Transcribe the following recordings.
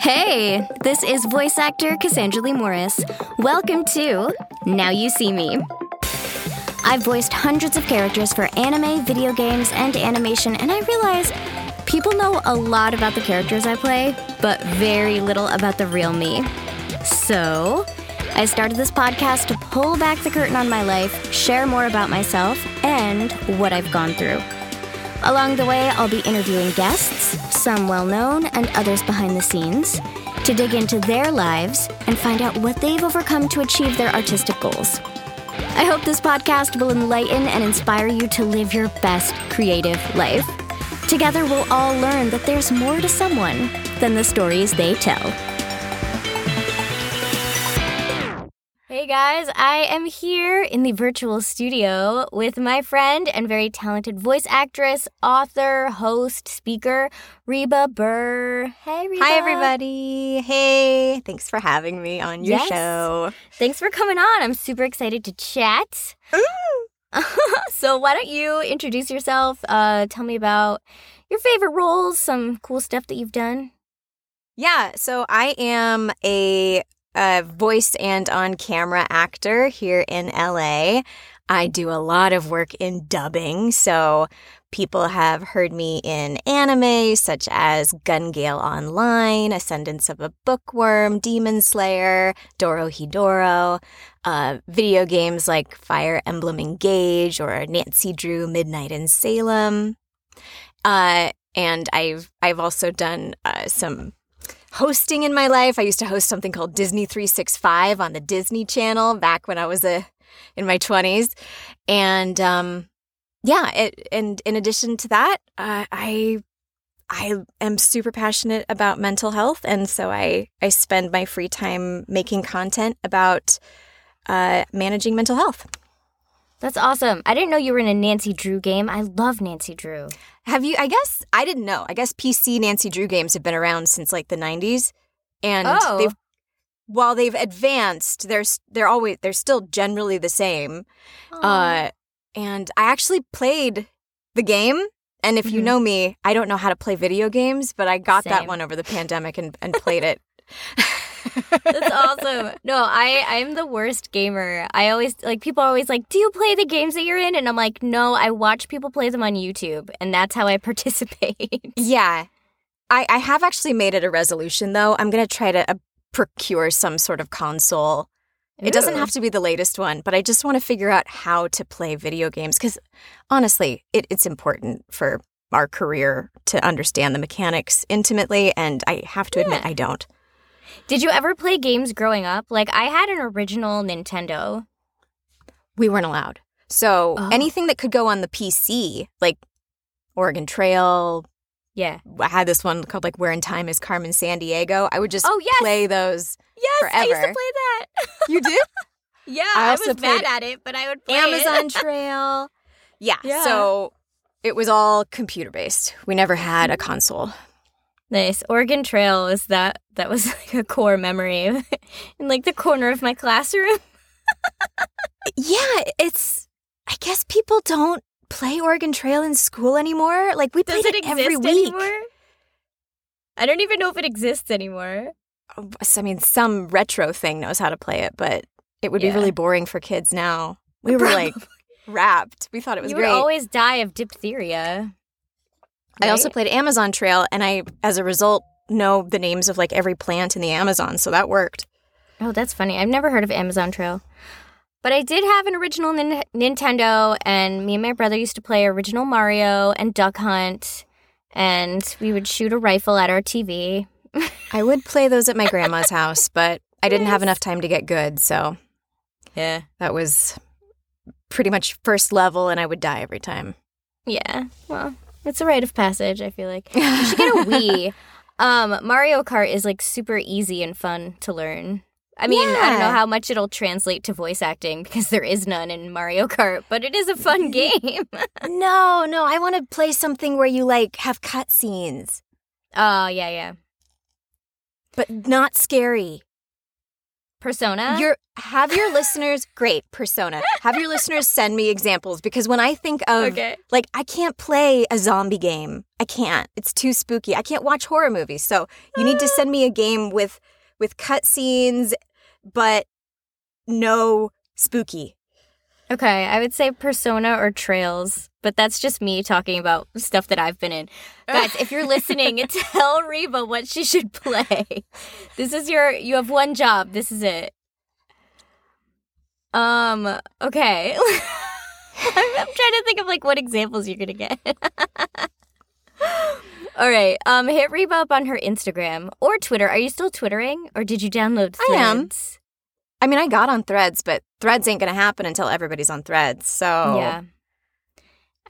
Hey, this is voice actor Cassandra Lee Morris. Welcome to Now You See Me. I've voiced hundreds of characters for anime, video games, and animation, and I realize people know a lot about the characters I play, but very little about the real me. So, I started this podcast to pull back the curtain on my life, share more about myself, and what I've gone through. Along the way, I'll be interviewing guests, some well known and others behind the scenes, to dig into their lives and find out what they've overcome to achieve their artistic goals. I hope this podcast will enlighten and inspire you to live your best creative life. Together, we'll all learn that there's more to someone than the stories they tell. Guys, I am here in the virtual studio with my friend and very talented voice actress, author, host, speaker, Reba Buhr. Hey, Reba. Hi, everybody. Hey, thanks for having me on your Yes. show. Thanks for coming on. I'm super excited to chat. so, why don't you introduce yourself? Uh, tell me about your favorite roles, some cool stuff that you've done. Yeah, so I am a, a voice and on camera actor here in LA. I do a lot of work in dubbing, so people have heard me in anime such as Gun Gale Online, Ascendance of a Bookworm, Demon Slayer, Dorohedoro, uh, video games like Fire Emblem Engage or Nancy Drew Midnight in Salem. Uh, and I've I've also done uh, some hosting in my life. I used to host something called Disney 365 on the Disney Channel back when I was a in my 20s. And um yeah, it, and in addition to that, uh, I I am super passionate about mental health and so I I spend my free time making content about uh, managing mental health. That's awesome. I didn't know you were in a Nancy Drew game. I love Nancy Drew. Have you? I guess I didn't know. I guess PC Nancy Drew games have been around since like the '90s, and Oh. they've while they've advanced, they're they're always they're still generally the same. Uh, and I actually played the game. And if you Mhm. know me, I don't know how to play video games, but I got that one over the pandemic and, and played it. That's awesome. No, I I'm the worst gamer. I always like people are always like, "Do you play the games that you're in?" And I'm like, "No, I watch people play them on YouTube, and that's how I participate." Yeah. I, I have actually made it a resolution, though. I'm going to try to uh, procure some sort of console. It doesn't have to be the latest one, but I just want to figure out how to play video games because honestly, it, it's important for our career to understand the mechanics intimately. And I have to admit, I don't. Did you ever play games growing up? Like I had an original Nintendo. We weren't allowed. So Oh. anything that could go on the PC, like Oregon Trail, Yeah. I had this one called like Where in Time is Carmen Sandiego. I would just Oh, yes. play those. Yes, I used to play that. You did? yeah, I I, was bad at it, but I would play it. Amazon Trail. Yeah, Yeah. So it was all computer based. We never had a mm-hmm. console. Nice. Oregon Trail was that that was like a core memory in like the corner of my classroom. Yeah, it's. I guess people don't play Oregon Trail in school anymore. Like we played it it, every week. anymore? I don't even know if it exists anymore. Oh, I mean, some retro thing knows how to play it, but it would Yeah. be really boring for kids now. We were like wrapped. We thought it was you great. would always die of diphtheria. I also played Amazon Trail, and I, as a result, know the names of like every plant in the Amazon, so that worked. Oh, that's funny. I've never heard of Amazon Trail. But I did have an original nin- Nintendo, and me and my brother used to play original Mario and Duck Hunt, and we would shoot a rifle at our TV. I would play those at my grandma's house, but I didn't have enough time to get good, so Yeah. that was pretty much first level, and I would die every time. Yeah. Well, it's a rite of passage, I feel like. You should get a Wii. Um, Mario Kart is like super easy and fun to learn. I mean, I don't know how much it'll translate to voice acting because there is none in Mario Kart, but it is a fun game. no, no, I want to play something where you like have cutscenes, oh, yeah, yeah. but not scary. Persona? Your have your listeners great persona. Have your listeners send me examples because when I think of Okay. like I can't play a zombie game. I can't. It's too spooky. I can't watch horror movies. So you need to ah. send me a game with with cutscenes but no spooky. Okay, I would say Persona or Trails, but that's just me talking about stuff that I've been in. Guys, if you're listening, tell Reba what she should play. This is your you have one job. This is it. Um, okay. I'm, I'm trying to think of like what examples you're going to get. All right. Um hit Reba up on her Instagram or Twitter. Are you still twittering or did you download I am. I mean, I got on Threads, but Threads ain't going to happen until everybody's on Threads. So Yeah.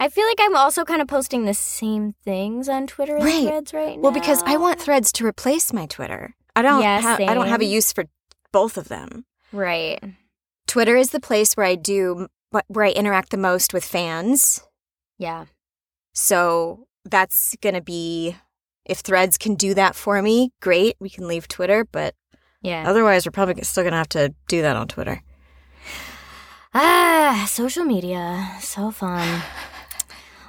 I feel like I'm also kind of posting the same things on Twitter and Right. Threads right now. Well, because I want Threads to replace my Twitter. I don't. Yeah, ha- I don't have a use for both of them. Right. Twitter is the place where I do where I interact the most with fans. Yeah. So that's gonna be if Threads can do that for me, great. We can leave Twitter, but Yeah. otherwise, we're probably still gonna have to do that on Twitter. Ah, social media. So fun.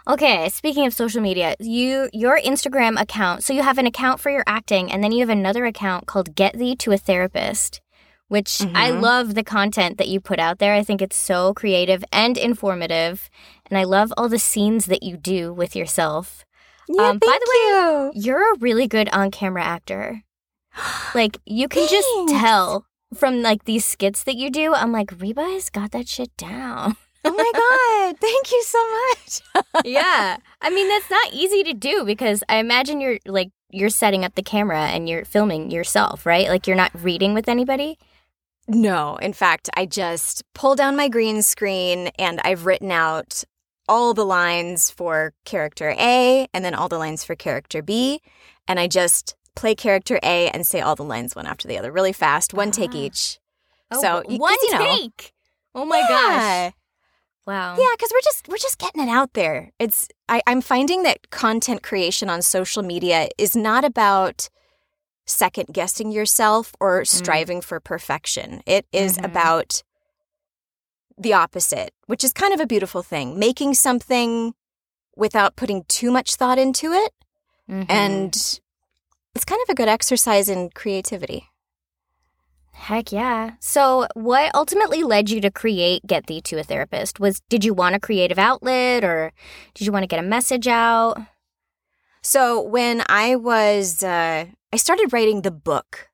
Okay, speaking of social media, you your Instagram account. So you have an account for your acting and then you have another account called Get Thee to a Therapist, which I Mhm. love the content that you put out there. I think it's so creative and informative, and I love all the scenes that you do with yourself. Yeah, Um, by thank the you. You're a really good on-camera actor. Like you can just tell from like these skits that you do. I'm like, Reba has got that shit down. oh my god! Thank you so much. yeah. I mean, that's not easy to do because I imagine you're like you're setting up the camera and you're filming yourself, right? Like you're not reading with anybody. No, in fact, I just pull down my green screen and I've written out all the lines for character A and then all the lines for character B. And I just play character A and say all the lines one after the other really fast, one take Ah. each. Oh, So, w- y- 'cause, one you know- take. Oh my gosh. Yeah. Wow. Yeah, because we're just we're just getting it out there. It's I, I'm finding that content creation on social media is not about second guessing yourself or striving for perfection. It is Mhm. about the opposite, which is kind of a beautiful thing. Making something without putting too much thought into it. Mhm. And it's kind of a good exercise in creativity. Heck yeah. So, what ultimately led you to create Get Thee to a Therapist? Was did you want a creative outlet or did you want to get a message out? So when I was, uh, I started writing the book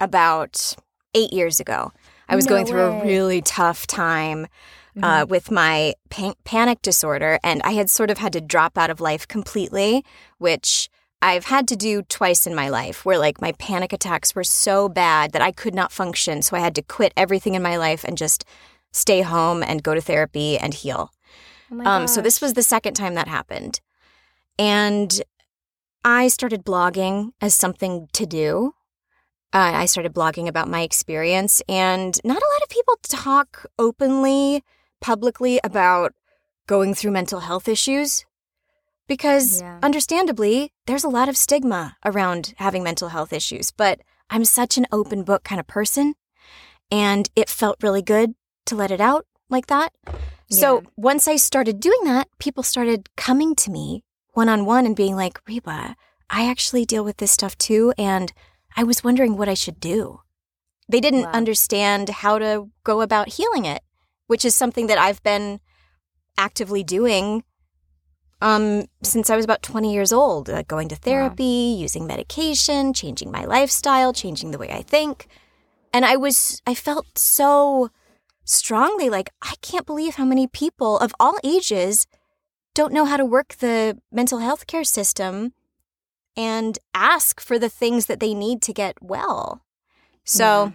about eight years ago. I was No going through a really tough time uh, with my pan- panic disorder, and I had sort of had to drop out of life completely, which I've had to do twice in my life, where like my panic attacks were so bad that I could not function. So I had to quit everything in my life and just stay home and go to therapy and heal. Oh Um, so this was the second time that happened. And I started blogging as something to do. Uh, I started blogging about my experience, and not a lot of people talk openly, publicly about going through mental health issues because, Yeah. understandably, there's a lot of stigma around having mental health issues. But I'm such an open book kind of person, and it felt really good to let it out like that. So once I started doing that, people started coming to me one on one and being like, Reba, I actually deal with this stuff too. And I was wondering what I should do. They didn't Wow. understand how to go about healing it, which is something that I've been actively doing um, since I was about 20 years old, uh, going to therapy, using medication, changing my lifestyle, changing the way I think. And I was, I felt so strongly like, I can't believe how many people of all ages don't know how to work the mental health care system and ask for the things that they need to get well. So Yeah.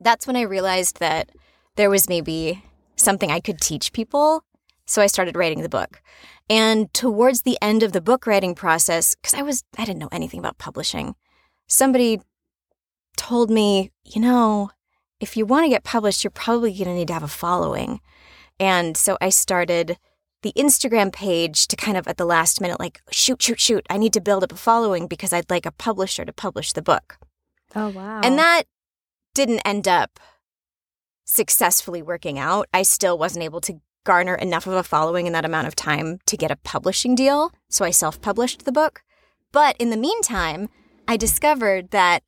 that's when I realized that there was maybe something I could teach people. So I started writing the book. And towards the end of the book writing process, because I was, I didn't know anything about publishing, somebody told me, you know, if you want to get published, you're probably going to need to have a following. And so I started the Instagram page to kind of at the last minute, like, shoot, shoot, shoot, I need to build up a following because I'd like a publisher to publish the book. Oh wow. And that didn't end up successfully working out. I still wasn't able to garner enough of a following in that amount of time to get a publishing deal. So I self published the book. But in the meantime, I discovered that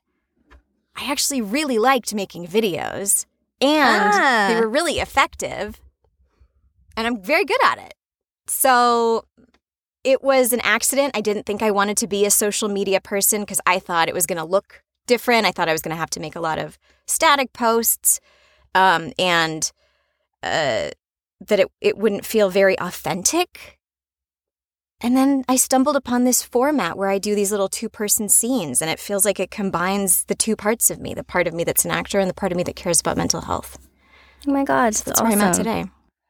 I actually really liked making videos and Ah. they were really effective. And I'm very good at it. So it was an accident. I didn't think I wanted to be a social media person because I thought it was going to look different. I thought I was going to have to make a lot of static posts um, and uh, that it, it wouldn't feel very authentic. And then I stumbled upon this format where I do these little two person scenes, and it feels like it combines the two parts of me the part of me that's an actor and the part of me that cares about mental health. Oh my God, So that's where I'm at today.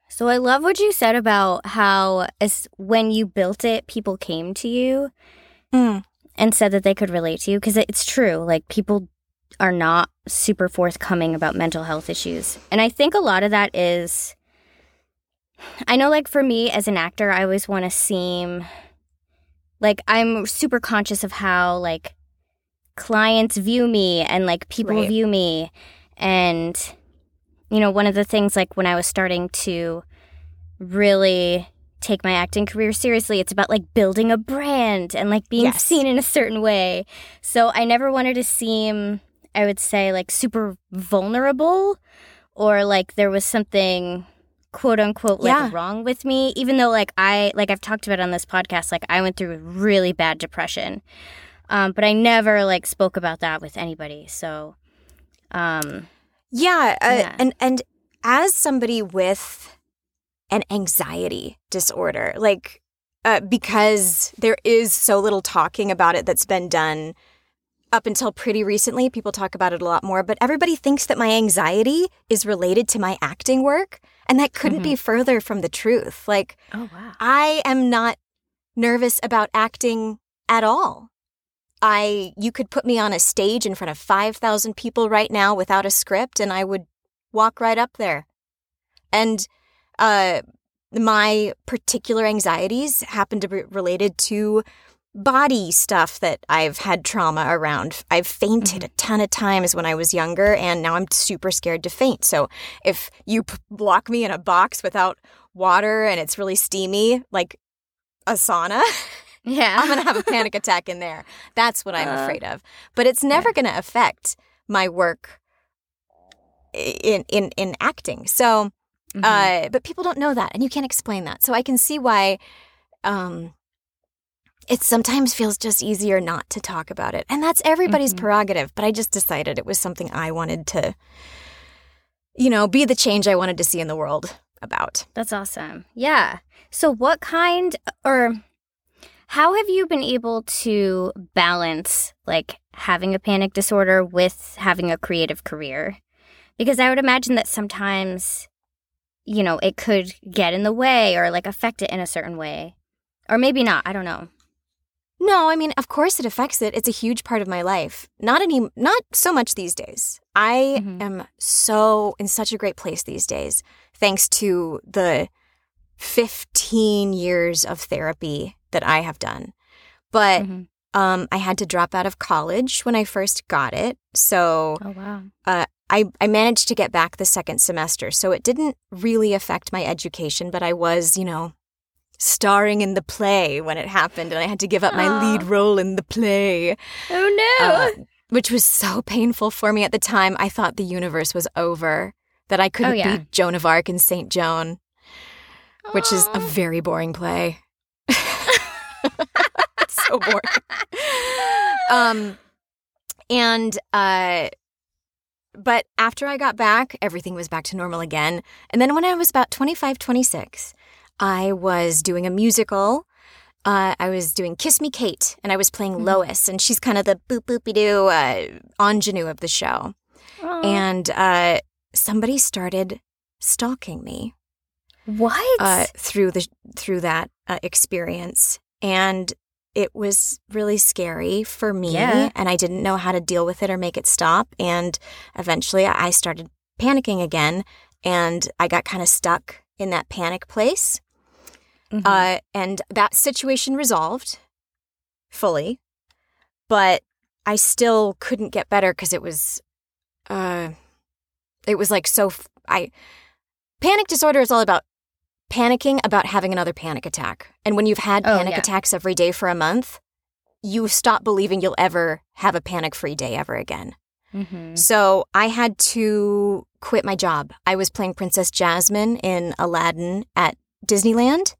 So I love what you said about how as when you built it, people came to you Mm. and said that they could relate to you because it's true. Like people are not super forthcoming about mental health issues, and I think a lot of that is. I know, like for me as an actor, I always want to seem like I'm super conscious of how like clients view me and like people Right. view me, and you know, one of the things like when I was starting to really take my acting career seriously, it's about like building a brand and like being Yes. seen in a certain way. So I never wanted to seem, I would say, like super vulnerable or like there was something quote unquote like Yeah. wrong with me even though like i like i've talked about on this podcast like i went through really bad depression um, but i never like spoke about that with anybody so um Yeah, uh, Yeah. and and as somebody with an anxiety disorder, like uh, because there is so little talking about it that's been done up until pretty recently, people talk about it a lot more. But everybody thinks that my anxiety is related to my acting work, and that couldn't be further from the truth. Like oh wow I am not nervous about acting at all. I you could put me on a stage in front of 5,000 people right now without a script and I would walk right up there. And uh my particular anxieties happen to be related to body stuff that I've had trauma around. I've fainted a ton of times when I was younger and now I'm super scared to faint. So if you p- lock me in a box without water and it's really steamy, like a sauna, yeah I'm going to have a panic attack in there. That's what I'm Uh, afraid of. But it's never going to affect my work in in in acting. So, Mhm. uh but people don't know that and you can't explain that. So I can see why um it sometimes feels just easier not to talk about it. And that's everybody's Mhm. prerogative, but I just decided it was something I wanted to you know, be the change I wanted to see in the world about. That's awesome. Yeah. So, what kind or how have you been able to balance like having a panic disorder with having a creative career? Because I would imagine that sometimes, you know, it could get in the way or like affect it in a certain way. Or maybe not. I don't know. No, I mean, of course it affects it. It's a huge part of my life. Not any not so much these days. I Mhm. am so in such a great place these days thanks to the 15 years of therapy that I have done. But Mhm. um I had to drop out of college when I first got it. So Oh, wow. uh, I, I managed to get back the second semester, so it didn't really affect my education, but I was, you know, starring in the play when it happened, and I had to give up my lead role in the play, Oh, no. uh, which was so painful for me at the time. I thought the universe was over, that I couldn't Oh, yeah. be Joan of Arc in St. Joan, which is a very boring play. it's so boring. um, and uh, but after I got back, everything was back to normal again. And then when I was about 25, 26, I was doing a musical. Uh, I was doing Kiss Me Kate, and I was playing Mhm. Lois, and she's kind of the boop boopy doo uh, ingenue of the show. Aw. And uh, somebody started stalking me what? uh, through the through that uh, experience, and it was really scary for me. Yeah. And I didn't know how to deal with it or make it stop. And eventually, I started panicking again, and I got kind of stuck in that panic place. Mhm. Uh, and that situation resolved fully, but I still couldn't get better because it was uh, it was like so. F- I panic disorder is all about panicking about having another panic attack. And when you've had Oh, panic yeah. attacks every day for a month, you stop believing you'll ever have a panic free day ever again. Mm-hmm. So I had to quit my job. I was playing Princess Jasmine in Aladdin at Disneyland,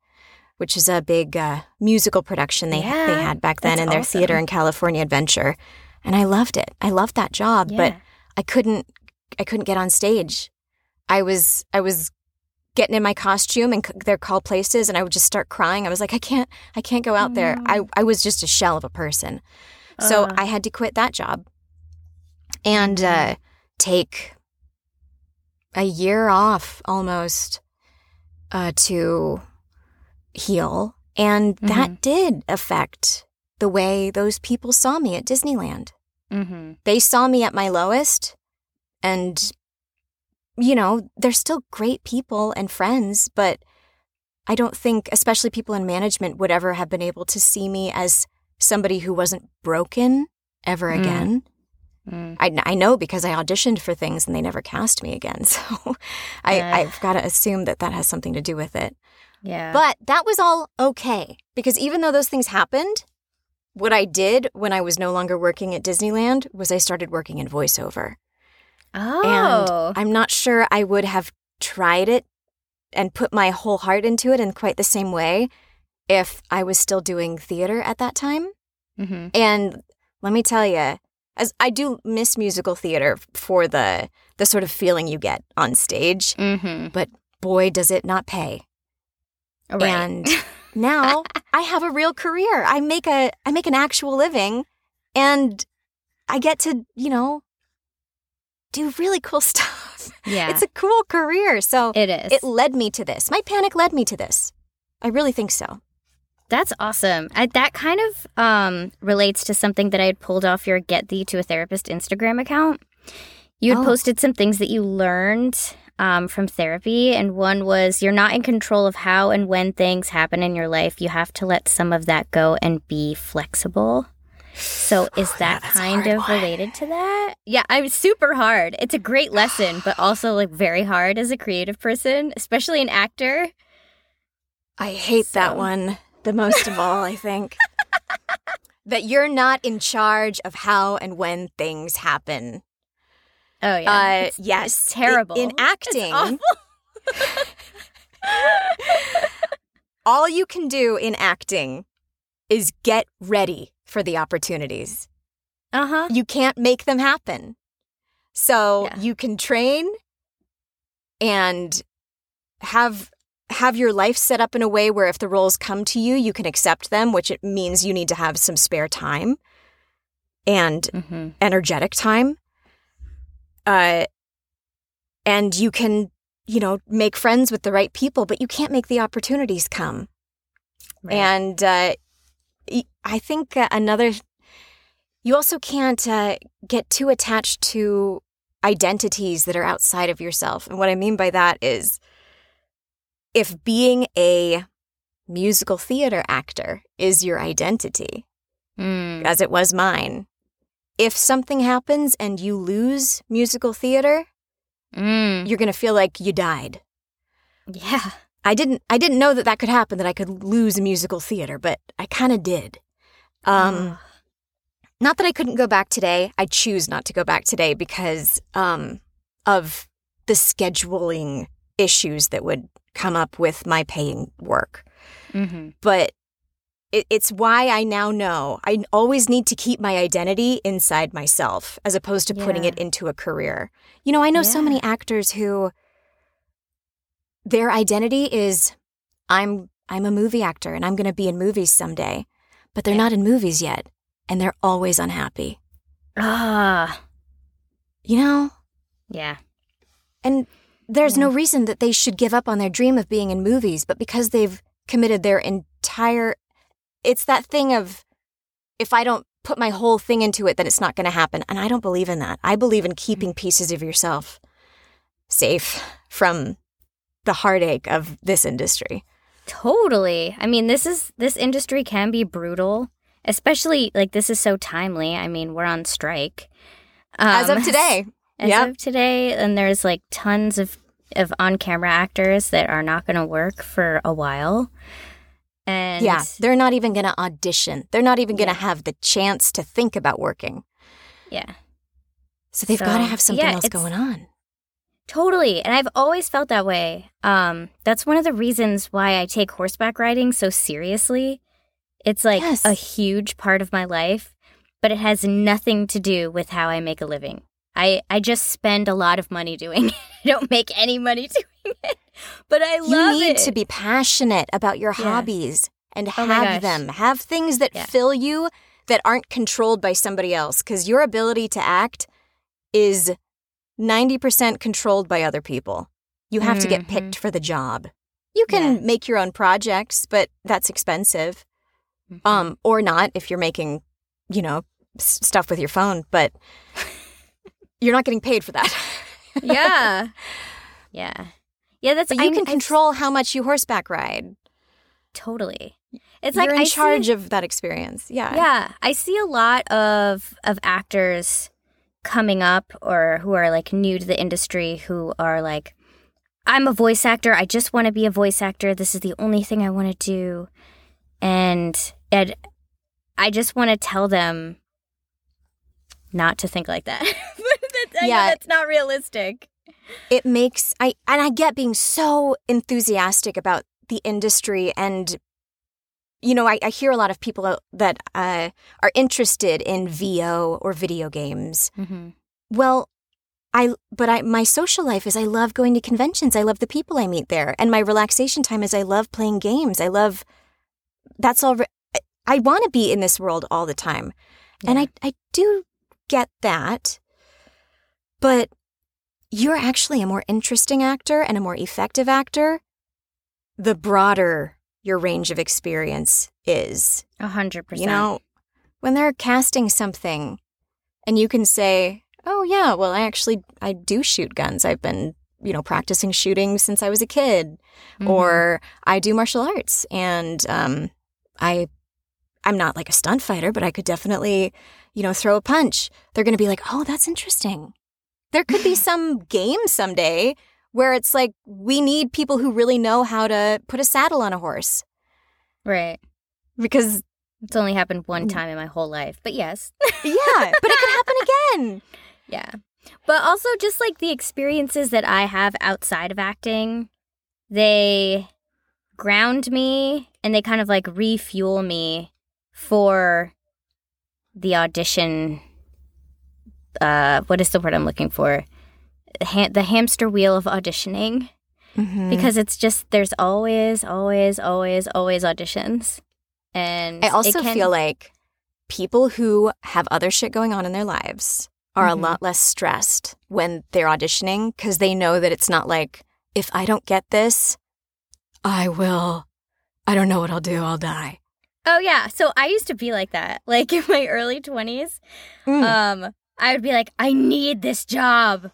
which is a big uh, musical production they Yeah, they had back then in their awesome. theater in California Adventure, and I loved it. I loved that job, but I couldn't I couldn't get on stage. I was I was getting in my costume and c- their call places and I would just start crying. I was like I can't I can't go out there. I I was just a shell of a person. So Uh. I had to quit that job and uh, take a year off almost uh, to heal. And that did affect the way those people saw me at Disneyland. Mm-hmm. They saw me at my lowest, and, you know, they're still great people and friends, but I don't think, especially people in management, would ever have been able to see me as somebody who wasn't broken ever Mm. again. Mm. I, I know because I auditioned for things and they never cast me again. So I. I've got to assume that that has something to do with it. Yeah. But that was all okay because even though those things happened, what I did when I was no longer working at Disneyland was I started working in voiceover. oh. And I'm not sure I would have tried it and put my whole heart into it in quite the same way if I was still doing theater at that time. mm-hmm. And let me tell you, as I do miss musical theater for the the sort of feeling you get on stage, Mm-hmm. but boy does it not pay. Right. And now I have a real career. I make a I make an actual living and I get to, you know, do really cool stuff. yeah. It's a cool career. So it is. it led me to this. My panic led me to this. I really think so. That's awesome. I, that kind of um, relates to something that I had pulled off your Get Thee to a Therapist Instagram account. You had Oh. posted some things that you learned um, from therapy, and one was you're not in control of how and when things happen in your life. You have to let some of that go and be flexible. So, is Yeah, that a kind of one. related to that? Yeah, I'm super hard. It's a great lesson, but also like very hard as a creative person, especially an actor. I hate that one the most of all, I think. that you're not in charge of how and when things happen. Oh yeah, uh, It's- yes. it's terrible. In, in acting, all you can do in acting is get ready for the opportunities. Uh huh. You can't make them happen. So Yeah. you can train and have have your life set up in a way where if the roles come to you, you can accept them, which it means you need to have some spare time and Mm-hmm. energetic time. Uh, and you can, you know, make friends with the right people, but you can't make the opportunities come. And uh, I think uh, another, you also can't uh, get too attached to identities that are outside of yourself. And what I mean by that is if being a musical theater actor is your identity, Mm. as it was mine, if something happens and you lose musical theater, Mm. you're going to feel like you died. Yeah. I didn't I didn't know that that could happen that I could lose a musical theater, but I kind of did. Um not that I couldn't go back today. I choose not to go back today because um of the scheduling issues that would come up with my paying work. mm-hmm. But it, it's why I now know I always need to keep my identity inside myself as opposed to putting Yeah. it into a career. You know, I know so many actors who their identity is I'm I'm a movie actor and I'm going to be in movies someday, but they're Yeah. not in movies yet and they're always unhappy. Ah. You know? Yeah. And there's no reason that they should give up on their dream of being in movies, but because they've committed their entire it's that thing of if I don't put my whole thing into it then it's not going to happen. And I don't believe in that. I believe in keeping pieces of yourself safe from the heartache of this industry. Totally. I mean, this is this industry can be brutal, especially like this is so timely. I mean, we're on strike. As Um, of today. as Yep. of today, and there's like tons of of on camera actors that are not going to work for a while. And yeah, they're not even going to audition. They're not even going to Yeah. have the chance to think about working. yeah, So they've So, got to have something yeah, else going on. totally. And I've always felt that way. Um, that's one of the reasons why I take horseback riding so seriously. It's like Yes. a huge part of my life, but it has nothing to do with how I make a living. I, I just spend a lot of money doing it. I don't make any money doing it, but I love it. You need it. to be passionate about your Yeah. hobbies and Oh have them. Have things that Yeah. fill you that aren't controlled by somebody else because your ability to act is 90% controlled by other people. You have to get picked for the job. You can make your own projects, but that's expensive. Mhm. Um or not if you're making, you know, s- stuff with your phone, but you're not getting paid for that. yeah, yeah, yeah. That's But you I- can I- control how much you horseback ride. totally. It's like You're like in I charge See, of that experience. Yeah. yeah, I see a lot of of actors coming up or who are like new to the industry who are like, I'm a voice actor. I just want to be a voice actor. This is the only thing I want to do, and and I just want to tell them not to think like that. I Yeah. that's not realistic. It makes I and I get being so enthusiastic about the industry and you know, I, I hear a lot of people that uh, are interested in VO or video games. Mm-hmm. Well, I but I my social life is I love going to conventions. I love the people I meet there, and my relaxation time is I love playing games. I love that's all. re- I, I want to be in this world all the time, and I I do get that, but you're actually a more interesting actor and a more effective actor. The broader your range of experience is, A hundred percent. you know, when they're casting something and you can say, "Oh yeah, well I actually I do shoot guns. I've been, you know, practicing shooting since I was a kid." Mhm. Or I do martial arts and um I I'm not like a stunt fighter, but I could definitely, you know, throw a punch. They're going to be like, "Oh, that's interesting." There could be some game someday where it's like we need people who really know how to put a saddle on a horse right. because It's only happened one Mm. time in my whole life, but yes. yeah, but it could happen again. Yeah. But also just like the experiences that I have outside of acting, they ground me and they kind of like refuel me for the audition uh what is the word I'm looking for? The, ha- the hamster wheel of auditioning Mm-hmm. because it's just there's always always always always auditions. And I also can- feel like people who have other shit going on in their lives are Mhm. a lot less stressed when they're auditioning because they know that it's not like, if I don't get this, I will, I don't know what I'll do, I'll die. Oh yeah, so I used to be like that. Like in my early 20s, Mm. um I would be like I need this job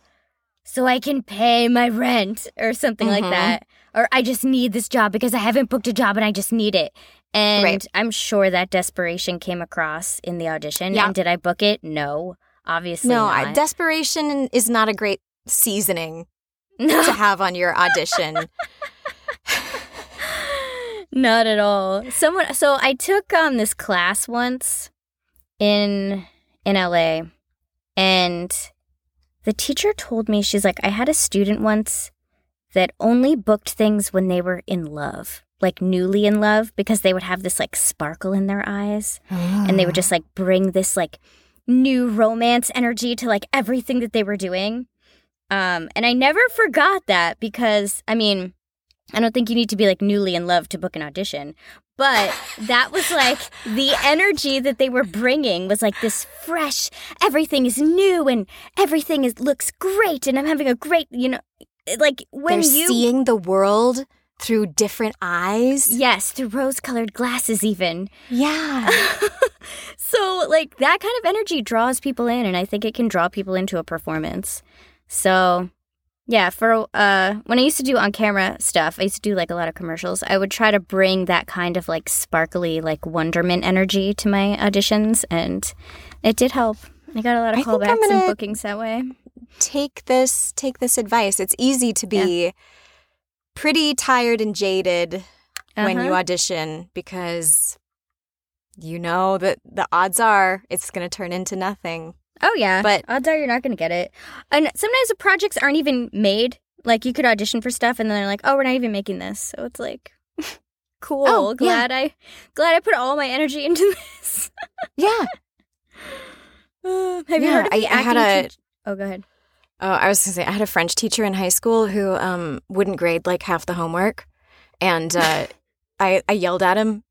so I can pay my rent or something like Mhm. that. Or I just need this job because I haven't booked a job and I just need it. And Right. I'm sure that desperation came across in the audition. Yeah. And did I book it? No. Obviously no. I, desperation is not a great seasoning no. to have on your audition. Not at all. Someone so I took um this class once in in LA and the teacher told me she's like I had a student once that only booked things when they were in love, like newly in love because they would have this like sparkle in their eyes and they would just like bring this like new romance energy to like everything that they were doing. Um, and I never forgot that because I mean, I don't think you need to be like newly in love to book an audition, but that was like the energy that they were bringing was like this fresh. Everything is new and everything is looks great, and I'm having a great, you know, like when They're you seeing the world through different eyes. yes through rose-colored glasses even. Yeah. so like that kind of energy draws people in and i think it can draw people into a performance so yeah for uh when i used to do on camera stuff i used to do like a lot of commercials i would try to bring that kind of like sparkly like wonderment energy to my auditions and it did help i got a lot of I callbacks and bookings that way take this take this advice. It's easy to be pretty tired and jaded when you Uh-huh. audition because you know that the odds are it's going to turn into nothing. Oh yeah, But- odds are you're not going to get it. And sometimes the projects aren't even made. Like you could audition for stuff, and then they're like, "Oh, we're not even making this." So it's like, cool. Oh, yeah. glad I, glad I put all my energy into this. Yeah. Uh, have you Yeah, heard of I- the I had a- teach- Oh, go ahead. Oh, I was going to say I had a French teacher in high school who um wouldn't grade like half the homework and uh I I yelled at him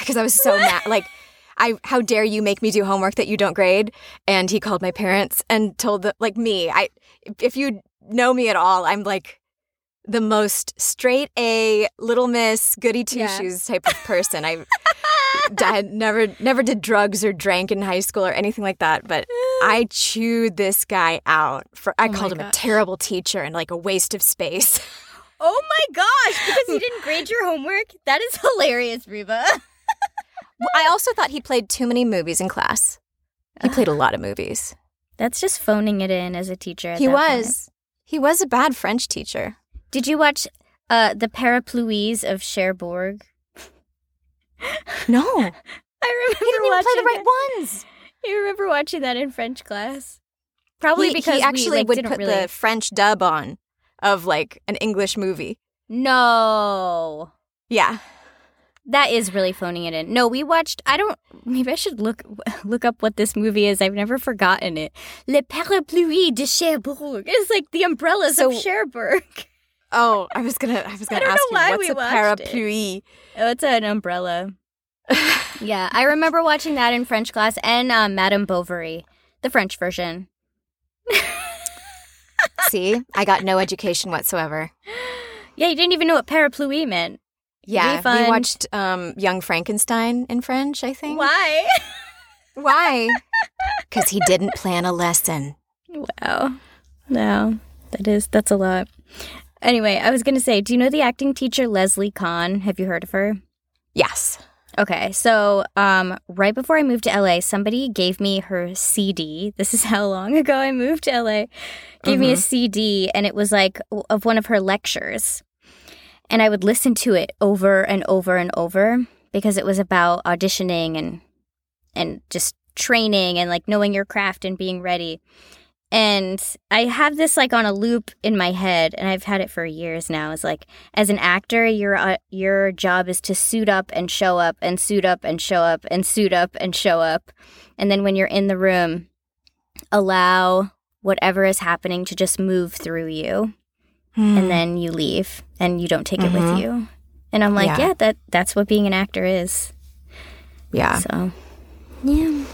because I was so mad like I how dare you make me do homework that you don't grade and he called my parents and told the like me I if you know me at all I'm like the most straight A little miss goody two Yeah. shoes type of person I dad never never did drugs or drank in high school or anything like that but I chewed this guy out for I Oh called him a terrible teacher and like a waste of space Oh my gosh! Because you didn't grade your homework. That is hilarious, Reba. I also thought he played too many movies in class. He played a lot of movies. That's just phoning it in as a teacher. at He that point. was. He was a bad French teacher. Did you watch uh, the Parapluies of Cherbourg? No, I remember didn't even watching play the right that. ones. You remember watching that in French class? Probably he, because he actually we, like, would put really... the French dub on of like an English movie. No. Yeah, That is really phoning it in. No, we watched. I don't. Maybe I should look look up what this movie is. I've never forgotten it. Le Parapluie de Cherbourg. It's like the umbrellas of Cherbourg. Oh, I was gonna. I was gonna don't ask you what's we a watched it. parapluie. Oh, it's an umbrella. Yeah, I remember watching that in French class and um, Madame Bovary, the French version. See, I got no education whatsoever. Yeah, you didn't even know what parapluie meant. Yeah, Refund. we watched um, Young Frankenstein in French. I think. Why? Why? Because he didn't plan a lesson. Wow. No, that is that's a lot. Anyway, I was gonna say, do you know the acting teacher Leslie Kahn? Have you heard of her? Yes. Okay, so um, right before I moved to LA, somebody gave me her CD. This is how long ago I moved to LA. Gave me a CD, and it was like of one of her lectures. And I would listen to it over and over and over because it was about auditioning and and just training and like knowing your craft and being ready. And I have this like on a loop in my head, and I've had it for years now. It's like, as an actor, your uh, your job is to suit up and show up, and suit up and show up, and suit up and show up, and then when you're in the room, allow whatever is happening to just move through you, Hmm. and then you leave, and you don't take it with Mhm. you. And I'm like, Yeah. yeah, that that's what being an actor is. yeah. So, yeah.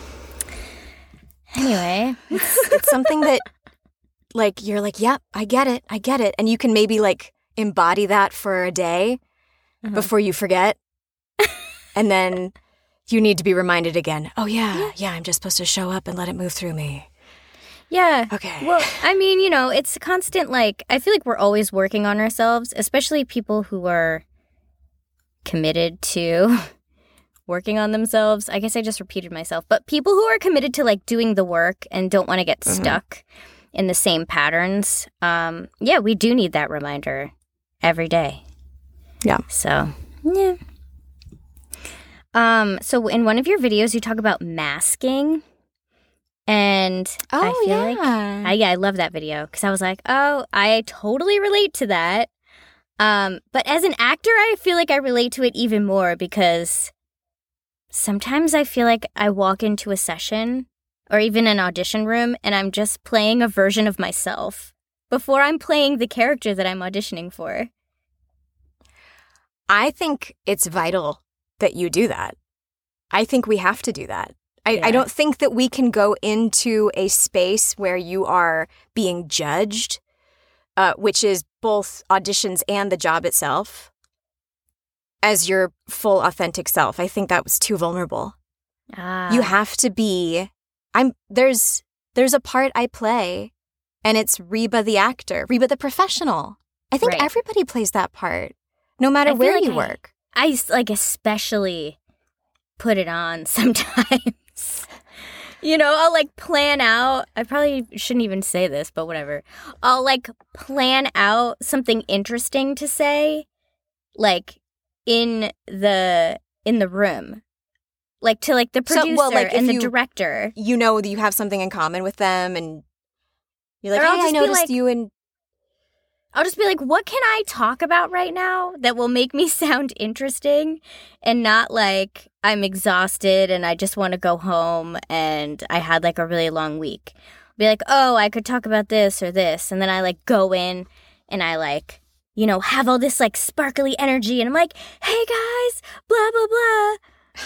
Anyway, it's something that like you're like yep i get it i get it and you can maybe like embody that for a day Uh-huh. before you forget and then you need to be reminded again oh yeah, yeah i'm just supposed to show up and let it move through me yeah. okay Well, I mean, you know, it's a constant like I feel like we're always working on ourselves, especially people who are committed to working on themselves. I guess I just repeated myself, but people who are committed to like doing the work and don't want to get Mhm. stuck in the same patterns. Um, yeah, we do need that reminder every day. Yeah. So, yeah. Um, so in one of your videos you talk about masking and oh I feel yeah like I, yeah, I love that video because I was like, oh, I totally relate to that. Um, but as an actor, I feel like I relate to it even more because sometimes I feel like I walk into a session or even an audition room and I'm just playing a version of myself before I'm playing the character that I'm auditioning for. i think it's vital that you do that i think we have to do that I, Yeah. I don't think that we can go into a space where you are being judged uh, which is both auditions and the job itself, as your full authentic self. I think that was too vulnerable. Ah, You have to be. I'm there's there's a part I play, and it's Reba the actor, Reba the professional. I think Right. everybody plays that part, no matter I where like you I- work. I like especially put it on sometimes. You know, I'll like plan out. I probably shouldn't even say this, but whatever. I'll like plan out something interesting to say, like in the in the room, like to like the So, producer well, like, and the you- director. You know that you have something in common with them, and you're like, Or "Hey, I noticed like- you and I'll just be like, what can I talk about right now that will make me sound interesting and not like I'm exhausted and I just want to go home and I had like a really long week. Be like, oh, I could talk about this or this. And then I like go in and I like, you know, have all this like sparkly energy and I'm like, hey guys, blah, blah, blah.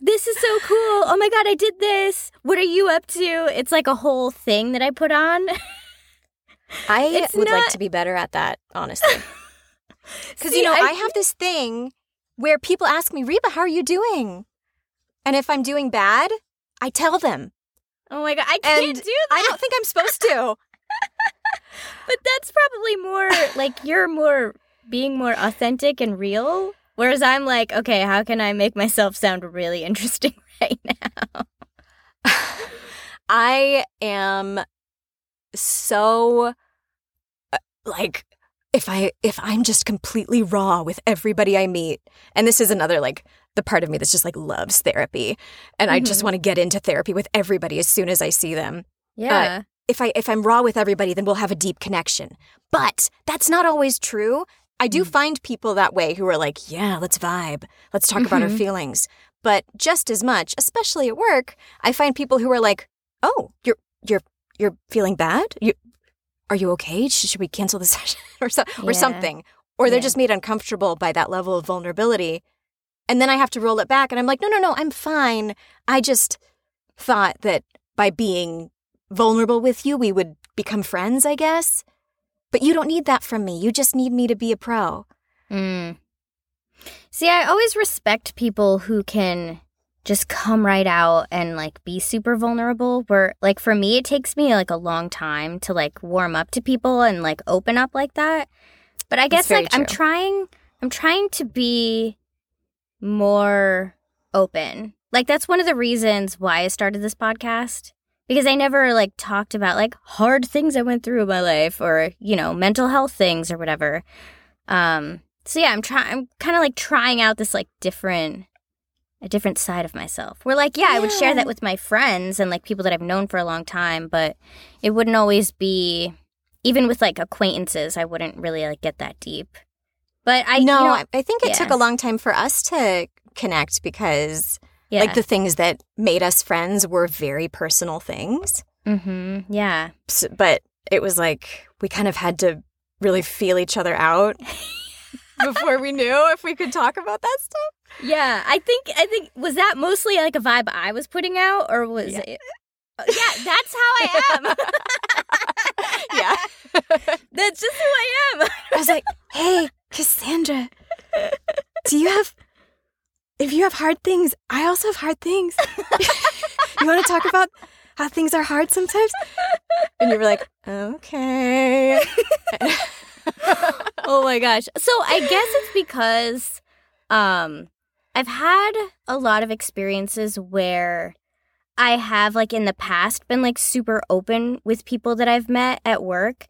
This is so cool. Oh my God, I did this. What are you up to? It's like a whole thing that I put on. I It's would like to be better at that, honestly. Because you know, I- I, have this thing where people ask me, Reba, how are you doing? And if I'm doing bad, I tell them. Oh my God, I can't And do that. I don't think I'm supposed to. But that's probably more like you're more being more authentic and real. Whereas I'm like, okay, how can I make myself sound really interesting right now? I am so uh, like if I if I'm just completely raw with everybody I meet, and this is another like the part of me that's just like loves therapy, and I just Mhm. want to get into therapy with everybody as soon as I see them. Yeah. if I if I'm raw with everybody, then we'll have a deep connection. But that's not always true. I do Mm. find people that way who are like, yeah, let's vibe. Let's talk about our Mhm. feelings. But just as much, especially at work, I find people who are like, "Oh, you're you're you're feeling bad? You are you okay? Should we cancel the session or so, or something?" Or they're Yeah. just made uncomfortable by that level of vulnerability. And then I have to roll it back and I'm like, "No, no, no, I'm fine. I just thought that by being vulnerable with you, we would become friends, I guess. But you don't need that from me. You just need me to be a pro. Mm. See, I always respect people who can just come right out and like be super vulnerable. Where like for me, it takes me like a long time to like warm up to people and like open up like that. But I guess like I'm trying, I'm trying to be more open. Like that's one of the reasons why I started this podcast because I never like talked about like hard things I went through in my life or you know mental health things or whatever. Um, so yeah, I'm trying. I'm kind of like trying out this like different, a different side of myself. We're like, yeah, I would share that with my friends and like people that I've known for a long time, but it wouldn't always be. Even with like acquaintances, I wouldn't really like get that deep. But I no, you know, I, think it took a long time for us to connect because, yeah, like, the things that made us friends were very personal things. mm-hmm, yeah, S but it was like we kind of had to really feel each other out before we knew if we could talk about that stuff. yeah. I think I think was that mostly like a vibe I was putting out, or was Yeah. it? Yeah, that's how I am. Yeah. that's just who I am. I was like, hey, Cassandra, do you have, if you have hard things, I also have hard things. you want to talk about how things are hard sometimes? And you were like, okay. oh my gosh. So I guess it's because um I've had a lot of experiences where I have like in the past been like super open with people that I've met at work,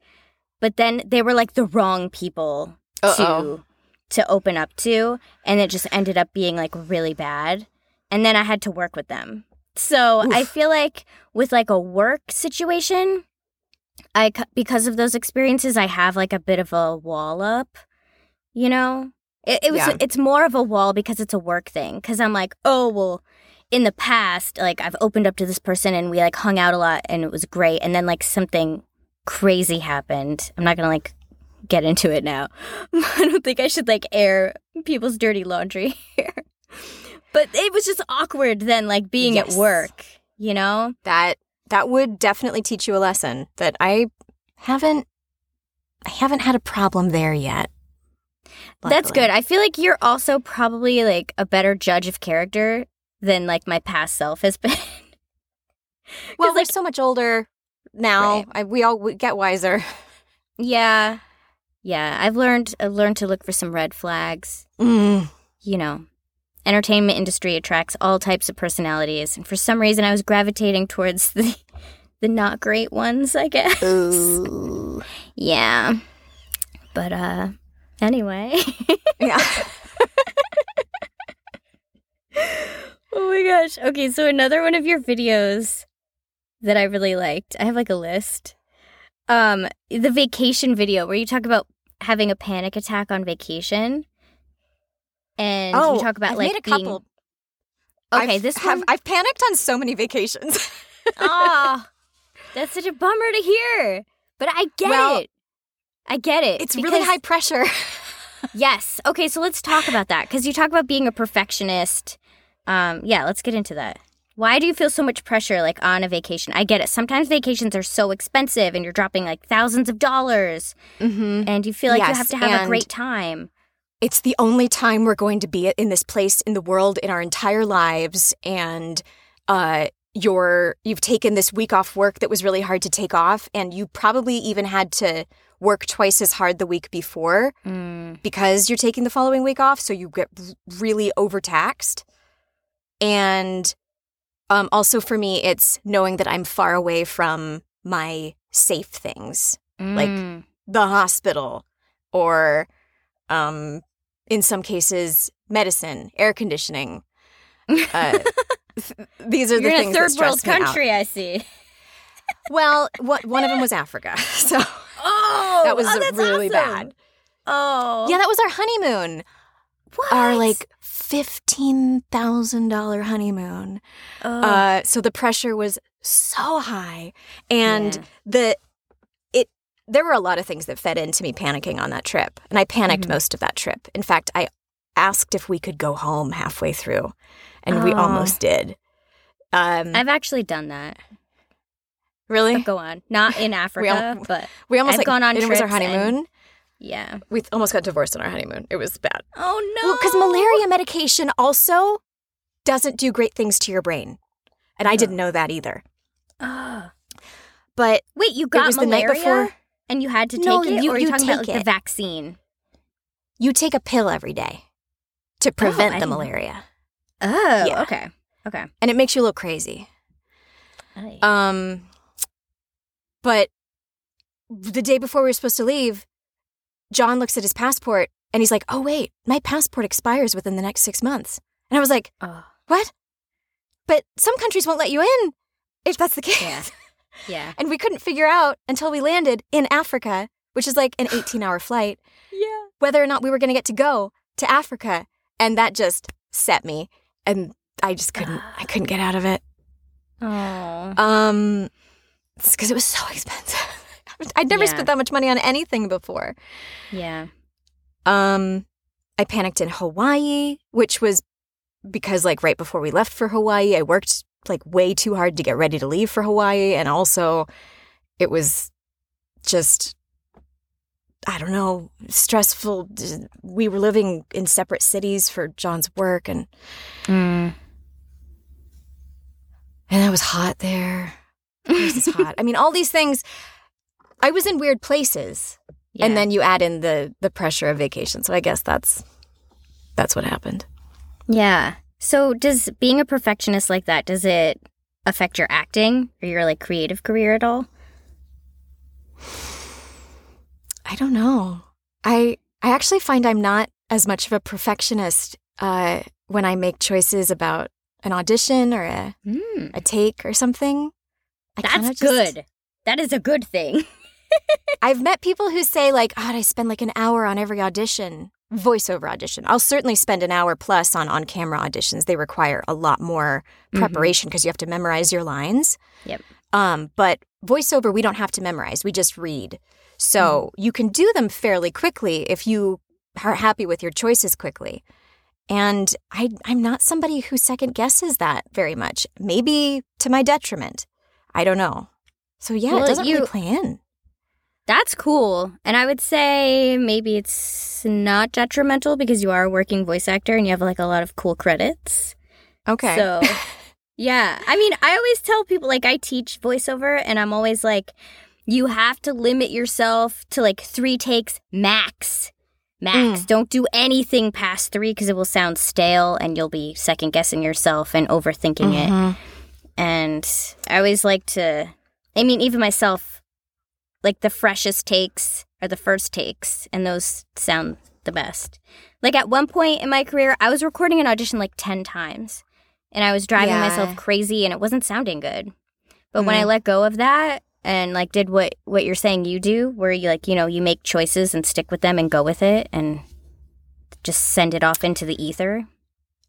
but then they were like the wrong people Uh-oh. to to open up to and it just ended up being like really bad and then I had to work with them. So I feel like with like a work situation I because of those experiences I have like a bit of a wall up, you know? It, it was Yeah. it's more of a wall because it's a work thing cuz I'm like, "Oh, well, in the past, like I've opened up to this person and we like hung out a lot and it was great and then like something crazy happened. I'm not to like get into it now. I don't think I should like air people's dirty laundry here. But it was just awkward then like being at work, you know? that, that would definitely teach you a lesson that I haven't, I haven't had a problem there yet. That's good. I feel like you're also probably like a better judge of character than like my past self has been. Well, we're like- so much older now. Right. I, we all we get wiser. yeah. Yeah, I've learned I've learned to look for some red flags, Mm. you know. Entertainment industry attracts all types of personalities, and for some reason, I was gravitating towards the the not great ones. I guess. Ooh. Yeah. But uh, anyway. Yeah. oh my gosh. Okay, so another one of your videos that I really liked. I have like a list. Um, the vacation video where you talk about having a panic attack on vacation. And oh, you talk about I've like made a being couple. Okay, I've, this have, one. I've panicked on so many vacations. Ah, that's such a bummer to hear. But I get Well, it. I get it. it's really high pressure. Yes. Okay, so let's talk about that because you talk about being a perfectionist. Um, yeah, let's get into that. Why do you feel so much pressure like on a vacation? I get it. Sometimes vacations are so expensive and you're dropping like thousands of dollars mm-hmm. and you feel like you have to have a great time. It's the only time we're going to be in this place in the world in our entire lives, and uh, you're you've taken this week off work that was really hard to take off, and you probably even had to work twice as hard the week before Mm, because you're taking the following week off, so you get really overtaxed. And um, also for me, it's knowing that I'm far away from my safe things, Like- mm. the hospital, or um, in some cases, medicine, air conditioning. Uh, th- these are the you're in a third world me out. country. I see. Well, what, one of them was Africa, so Oh, that was oh, really awesome. bad. Oh, Yeah, that was our honeymoon. What? Our like fifteen thousand dollar honeymoon. Oh. Uh, so the pressure was so high, and Yeah. the there were a lot of things that fed into me panicking on that trip, and I panicked Mhm. most of that trip. In fact, I asked if we could go home halfway through, and we Oh. almost did. Um, I've actually done that. really, But go on. Not in Africa, but we almost I've like gone on it was our trips and- honeymoon. yeah. We almost got divorced on our honeymoon. It was bad. Oh no. Well, because malaria medication also doesn't do great things to your brain, and I didn't know that either. Ah. But Wait, you it got was the malaria night before. And you had to take No, it, you- or are you you talking about like, the vaccine? You take a pill every day to prevent I the malaria, Oh, Yeah. okay, okay. and it makes you look crazy. Um, but the day before we were supposed to leave, John looks at his passport and he's like, "Oh wait, my passport expires within the next six months." And I was like, oh, "What?" But some countries won't let you in if that's the case. Yeah. yeah, And we couldn't figure out until we landed in Africa, which is like an 18-hour flight, yeah. whether or not we were going to get to go to Africa, and that just set me, and I just couldn't. I couldn't get out of it. Oh, Um, because it was so expensive. I'd never Yeah. spent that much money on anything before. yeah. Um, I panicked in Hawaii, which was because like right before we left for Hawaii, I worked like way too hard to get ready to leave for Hawaii, and also it was just I don't know stressful. We were living in separate cities for John's work, and Mm. and it was hot there. It was hot. I mean, all these things. I was in weird places, Yeah. and then you add in the the pressure of vacation. So I guess that's that's what happened. yeah. So, does being a perfectionist like that does it affect your acting or your like creative career at all? I don't know. I I actually find I'm not as much of a perfectionist uh, when I make choices about an audition or a, Mm. a take or something. I That's just- good. That is a good thing. I've met people who say like, "God, I spend like an hour on every audition, voiceover audition." I'll certainly spend an hour plus on on camera auditions. They require a lot more Mhm. preparation because you have to memorize your lines. Yep. Um, but voiceover, we don't have to memorize. We just read. So you can do them fairly quickly if you are happy with your choices quickly. And I, I'm not somebody who second guesses that very much. Maybe to my detriment. I don't know. So yeah, Well, it doesn't you- really play in. That's cool. And I would say maybe it's not detrimental because you are a working voice actor and you have like a lot of cool credits. Okay. So, yeah. I mean, I always tell people like I teach voiceover and I'm always like, you have to limit yourself to like three takes max. max. Mm. Don't do anything past three because it will sound stale and you'll be second guessing yourself and overthinking it. Mhm. And I always like to, I mean, even myself, like the freshest takes are the first takes, and those sound the best. Like at one point in my career, I was recording an audition like 10 times, and I was driving Yeah. myself crazy, and it wasn't sounding good. But when Mm. I let go of that, and like did what what you're saying you do where you like you know you make choices and stick with them and go with it and just send it off into the ether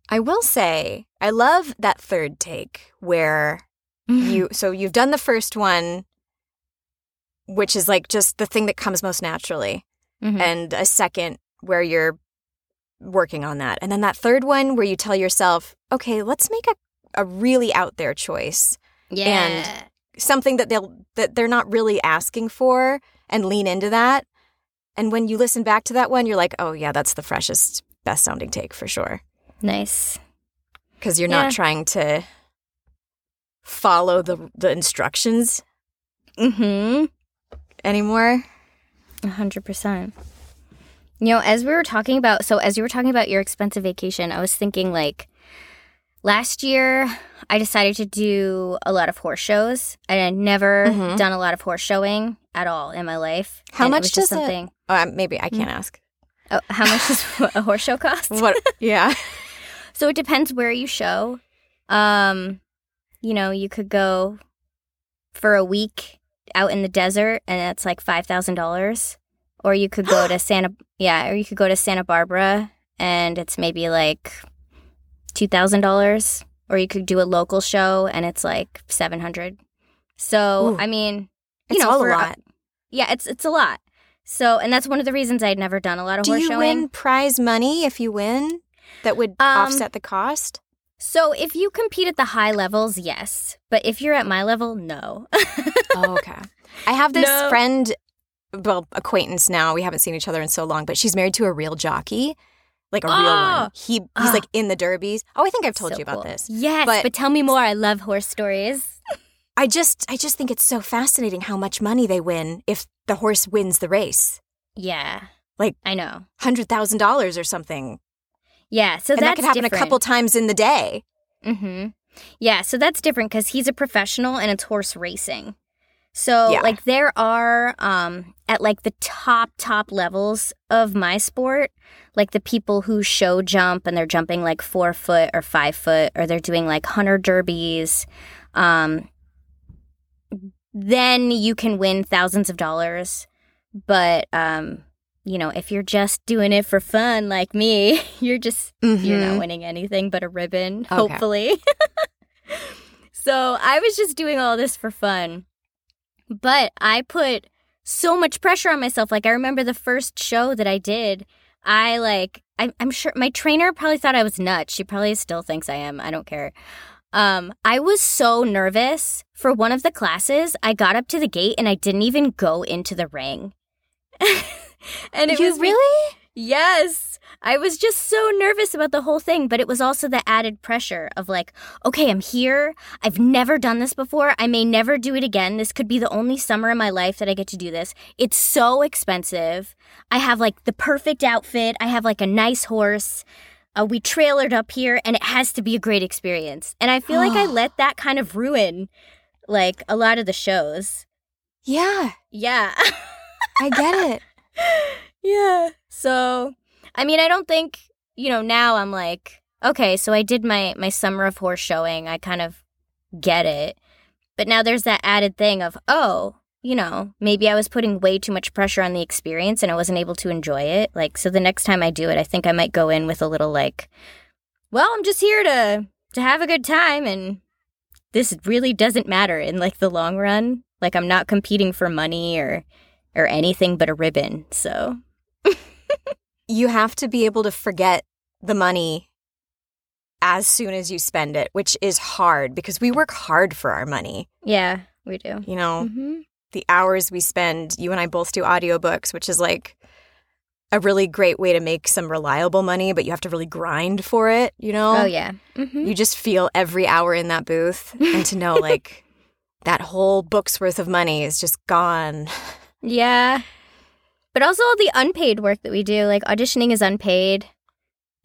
I will say, I love that third take where you so you've done the first one which is like just the thing that comes most naturally. Mhm. and a second where you're working on that. And then that third one where you tell yourself okay let's make a, a really out there choice. Yeah. something that they'll that they're not really asking for and lean into that. And when you listen back to that one you're like oh yeah that's the freshest best sounding take for sure. Nice. Because you're Yeah. not trying to follow the the instructions. Mm-hmm anymore. A hundred percent. You know, as we were talking about, so as you were talking about your expensive vacation, I was thinking like last year I decided to do a lot of horse shows. and I'd never Mhm. done a lot of horse showing at all in my life. How And much does something? Uh, maybe I can't ask. Oh, how much does a horse show cost? What? Yeah. So it depends where you show. Um, you know, you could go for a week out in the desert and that's like five thousand dollars. Or you could go to Santa yeah, or you could go to Santa Barbara and it's maybe like two thousand dollars. Or you could do a local show and it's like seven hundred. So Ooh. I mean you It's know, for a lot. yeah, it's it's a lot. So and that's one of the reasons I'd never done a lot of Do horse you showing. win prize money if you win? That would Um, offset the cost. So if you compete at the high levels, yes. But if you're at my level, no. Oh, okay. I have this No. friend, well, acquaintance now. We haven't seen each other in so long, but she's married to a real jockey, like a real Oh. one. He he's Ah. like in the derbies. Oh, I think I've told So you about cool. this. Yes, but, But- tell me more. I love horse stories. I just I just think it's so fascinating how much money they win if the horse wins the race. Yeah. Like- I know. Hundred thousand dollars or something. Yeah, so and that's that could happen a couple times in the day. Mm-hmm. Yeah, so that's different because he's a professional and it's horse racing. So Yeah. like there are um at like the top top levels of my sport, like the people who show jump and they're jumping like four foot or five foot or they're doing like hunter derbies. Um then you can win thousands of dollars. But um, you know, if you're just doing it for fun like me, you're just you're not Mhm. winning anything but a ribbon, Okay. hopefully. so I was just doing all this for fun. But I put so much pressure on myself. Like I remember the first show that I did, I like I, I'm sure my trainer probably thought I was nuts. She probably still thinks I am. I don't care. Um, I was so nervous for one of the classes. I got up to the gate and I didn't even go into the ring. and it you was be- really? Yes. I was just so nervous about the whole thing, but it was also the added pressure of like, okay, I'm here. I've never done this before. I may never do it again. This could be the only summer in my life that I get to do this. It's so expensive. I have like the perfect outfit. I have like a nice horse. Uh, we trailered up here and it has to be a great experience. And I feel like I let that kind of ruin like a lot of the shows. Yeah, Yeah. I get it. yeah. So, I mean, I don't think, you know, now I'm like, okay, so I did my my summer of horse showing. I kind of get it. But now there's that added thing of, oh, you know, maybe I was putting way too much pressure on the experience and I wasn't able to enjoy it. Like, so the next time I do it, I think I might go in with a little like, well, I'm just here to to have a good time and this really doesn't matter in like the long run. Like I'm not competing for money or or anything but a ribbon. So, You have to be able to forget the money as soon as you spend it, which is hard because we work hard for our money. yeah, we do. You know, hmm the hours we spend, you and I both do audiobooks, which is like a really great way to make some reliable money, but you have to really grind for it, you know? Oh yeah. hmm You just feel every hour in that booth and to know like that whole book's worth of money is just gone. Yeah. But also all the unpaid work that we do, like auditioning is unpaid.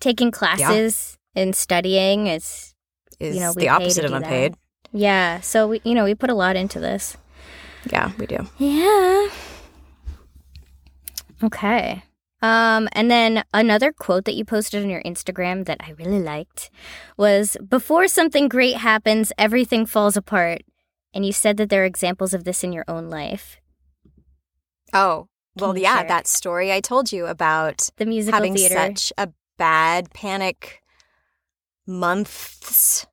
Taking classes and studying is Is You know, the opposite of do that. unpaid. yeah. So we you know, we put a lot into this. Yeah, we do. Yeah. Okay. Um, and then another quote that you posted on your Instagram that I really liked was Before something great happens, everything falls apart. And you said that there are examples of this in your own life. Oh, well, yeah, share? that story I told you about The musical having theater. such a bad panic months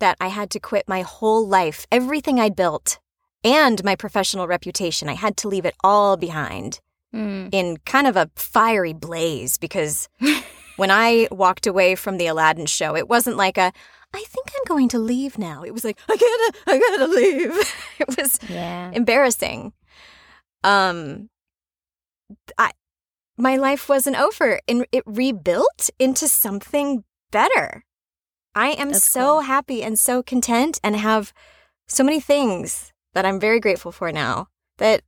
that I had to quit my whole life, everything I'd built, and my professional reputation. I had to leave it all behind Mm. in kind of a fiery blaze because when I walked away from the Aladdin show, it wasn't like a, I think I'm going to leave now. It was like, I gotta, I gotta leave. it was Yeah. embarrassing. Um, I, my life wasn't over, and it rebuilt into something better. I am That's so cool. happy and so content, and have so many things that I'm very grateful for now. That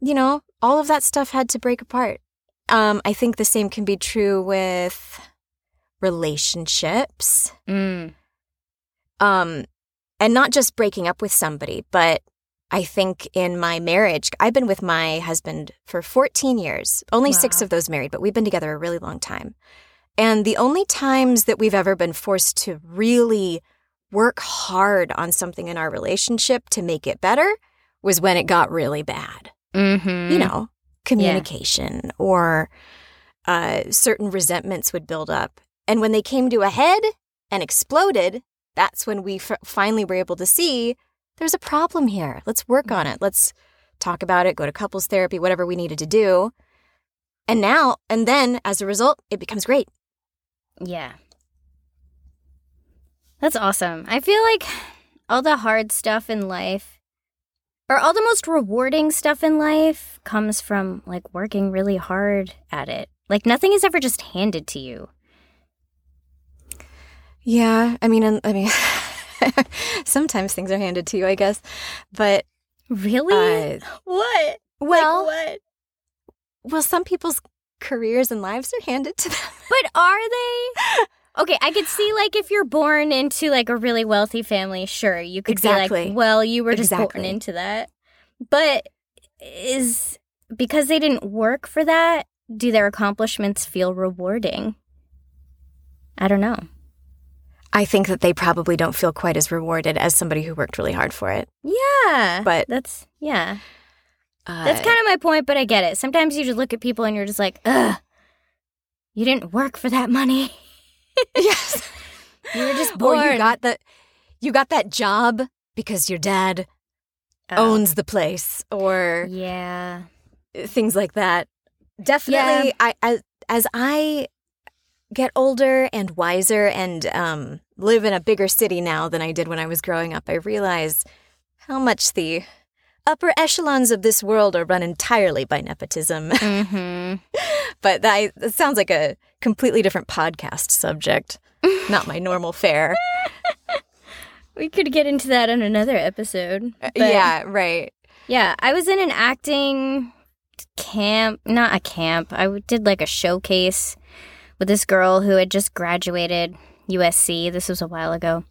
you know, all of that stuff had to break apart. Um, I think the same can be true with relationships Mm. um and not just breaking up with somebody but i think in my marriage i've been with my husband for 14 years. Only 6 of those married but we've been together a really long time. And the only times that we've ever been forced to really work hard on something in our relationship to make it better was when it got really bad. Mm-hmm. you know, communication or uh, certain resentments would build up. And when they came to a head and exploded, that's when we f- finally were able to see there's a problem here. Let's work on it. Let's talk about it, go to couples therapy, whatever we needed to do. And now, and then as a result, it becomes great. Yeah. That's awesome. I feel like all the hard stuff in life, or all the most rewarding stuff in life, comes from like working really hard at it. Like nothing is ever just handed to you. Yeah. I mean, I mean, sometimes things are handed to you, I guess. But, Really? uh, what? well, what? well, some people's careers and lives are handed to them. But are they? Okay, I could see like if you're born into like a really wealthy family, sure, you could be Exactly. like, well, you were just born into that. But is because they didn't work for that, do their accomplishments feel rewarding? I don't know. I think that they probably don't feel quite as rewarded as somebody who worked really hard for it. Yeah. But- that's yeah. Uh, That's kind of my point, but I get it. Sometimes you just look at people and you're just like, ugh, you didn't work for that money. yes. You were just Or born. you got that you got that job because your dad Oh. owns the place or Yeah. things like that. Definitely I as as I get older and wiser and um live in a bigger city now than I did when I was growing up, I realize how much the upper echelons of this world are run entirely by nepotism. Mm-hmm. but that, that sounds like a completely different podcast subject. Not my normal fare. We could get into that on another episode. but- yeah, right. Yeah, I was in an acting camp, not a camp. I did like a showcase with this girl who had just graduated USC. This was a while ago.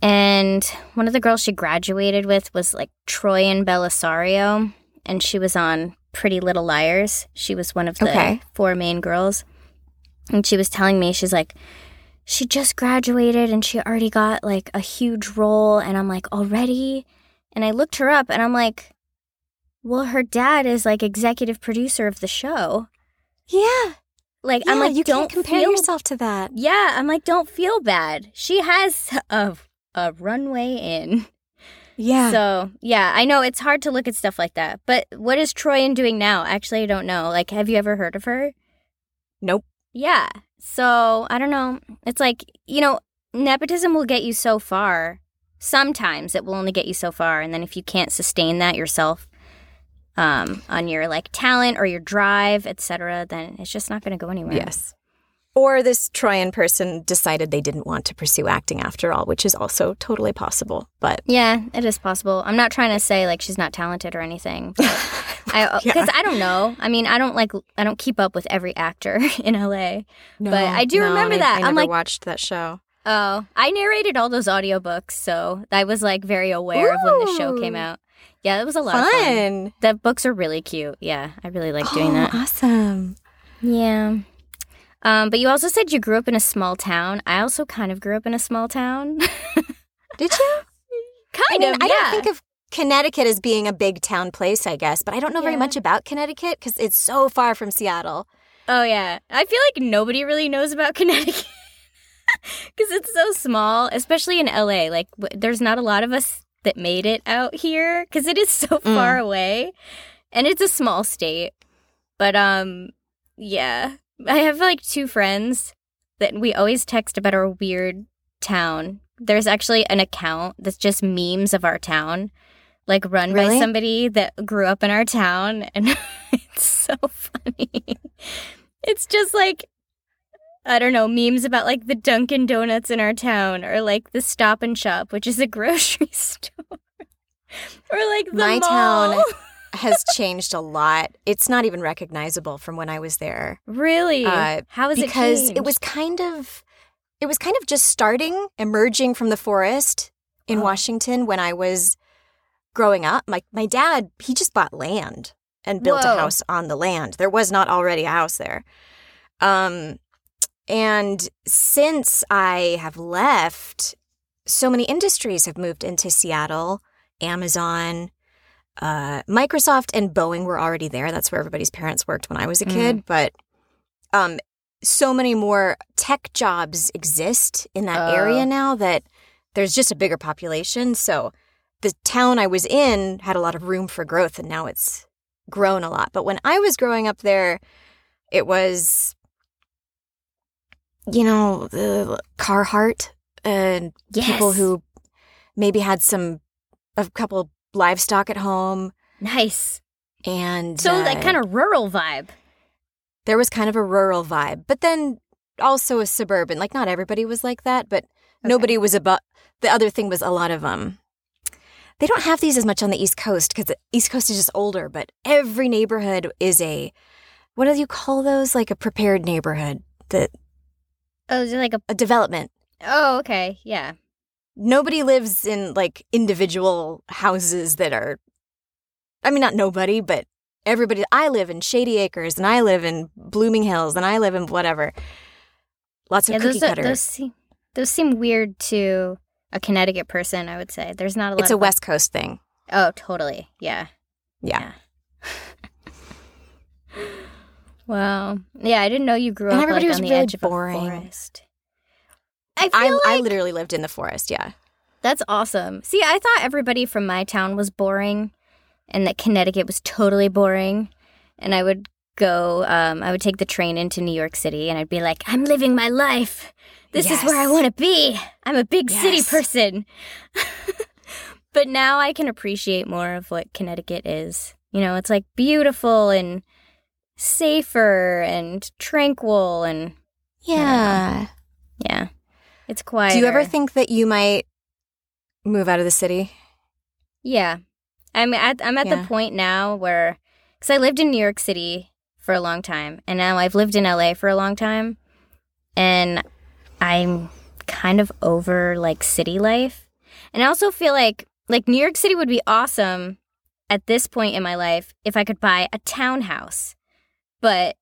And one of the girls she graduated with was like Troian Bellisario, and she was on Pretty Little Liars. She was one of the Okay. four main girls. And she was telling me, she's like, she just graduated and she already got like a huge role. And I'm like, already? And I looked her up and I'm like, well, her dad is like executive producer of the show. Yeah. Like, yeah I'm like, you don't can't compare feel yourself to that. yeah, I'm like, don't feel bad. She has a a runway in. Yeah. So yeah, I know it's hard to look at stuff like that. But what is Troian doing now? Actually, I don't know. Like, have you ever heard of her? nope. Yeah. So I don't know. It's like you know, nepotism will get you so far. Sometimes it will only get you so far, and then if you can't sustain that yourself, um, on your like talent or your drive, etc., then it's just not going to go anywhere. Yes. Or this Troian person decided they didn't want to pursue acting after all, which is also totally possible. But Yeah, it is possible. I'm not trying to say like she's not talented or anything. But I because Yeah. I don't know. I mean, I don't like I don't keep up with every actor in LA. No, But I do no, remember I- that. I I'm never like- watched that show. Oh, I narrated all those audiobooks, so I was like very aware of when the show came out. Yeah, it was a lot of fun. Fun. The books are really cute. Yeah, I really like doing Oh, that. Awesome. Yeah. Um, but you also said you grew up in a small town. I also kind of grew up in a small town. Did you? kind I mean, of. I yeah. don't think of Connecticut as being a big town place, I guess, but I don't know very much about Connecticut because it's so far from Seattle. Oh yeah, I feel like nobody really knows about Connecticut because it's so small, especially in LA. Like, w- there's not a lot of us that made it out here because it is so far away, and it's a small state. But um, yeah, I have like two friends that we always text about our weird town. There's actually an account that's just memes of our town, like run by somebody that grew up in our town, and it's so funny. It's just like I don't know, memes about like the Dunkin' Donuts in our town or like the Stop and Shop, which is a grocery store. or like the My mall. town- Has changed a lot. It's not even recognizable from when I was there. Really? Uh, How is because it it was kind of it was kind of just starting emerging from the forest in Oh. Washington when I was growing up. My my dad, he just bought land and built Whoa. a house on the land. There was not already a house there. Um and since I have left, so many industries have moved into Seattle, Amazon, uh, Microsoft and Boeing were already there. That's where everybody's parents worked when I was a kid. But um, so many more tech jobs exist in that Oh. area now that there's just a bigger population. So the town I was in had a lot of room for growth, and now it's grown a lot. But when I was growing up there, it was, you know, the Carhartt and people Yes. who maybe had some a couple livestock at home nice. and So uh, like kind of rural vibe. there was kind of a rural vibe but then also a suburban like not everybody was like that but nobody was above the other thing was a lot of um they don't have these as much on the east coast because the east coast is just older but every neighborhood is a what do you call those like a prepared neighborhood the Oh, is it like a a development Oh, okay. Yeah. nobody lives in like individual houses that are I mean not nobody, but everybody I live in Shady Acres and I live in Blooming Hills and I live in whatever. Lots of yeah, cookie those, cutters. those seem those seem weird to a Connecticut person, I would say. There's not a lot it's a West Coast thing. Oh, totally. Yeah. Yeah. Wow. Yeah, I didn't know you grew And up everybody like, was on the really edge of boring. a forest. I feel I like I literally lived in the forest, yeah. that's awesome. See, I thought everybody from my town was boring and that Connecticut was totally boring. And I would go, um, I would take the train into New York City and I'd be like, I'm living my life. This is where I want to be. I'm a big city person. but now I can appreciate more of what Connecticut is. You know, it's like beautiful and safer and tranquil and Yeah. yeah. It's quiet. Do you ever think that you might move out of the city? Yeah. I'm at I'm at Yeah. the point now where cuz I lived in New York City for a long time and now I've lived in LA for a long time and I'm kind of over like city life. And I also feel like like New York City would be awesome at this point in my life if I could buy a townhouse. But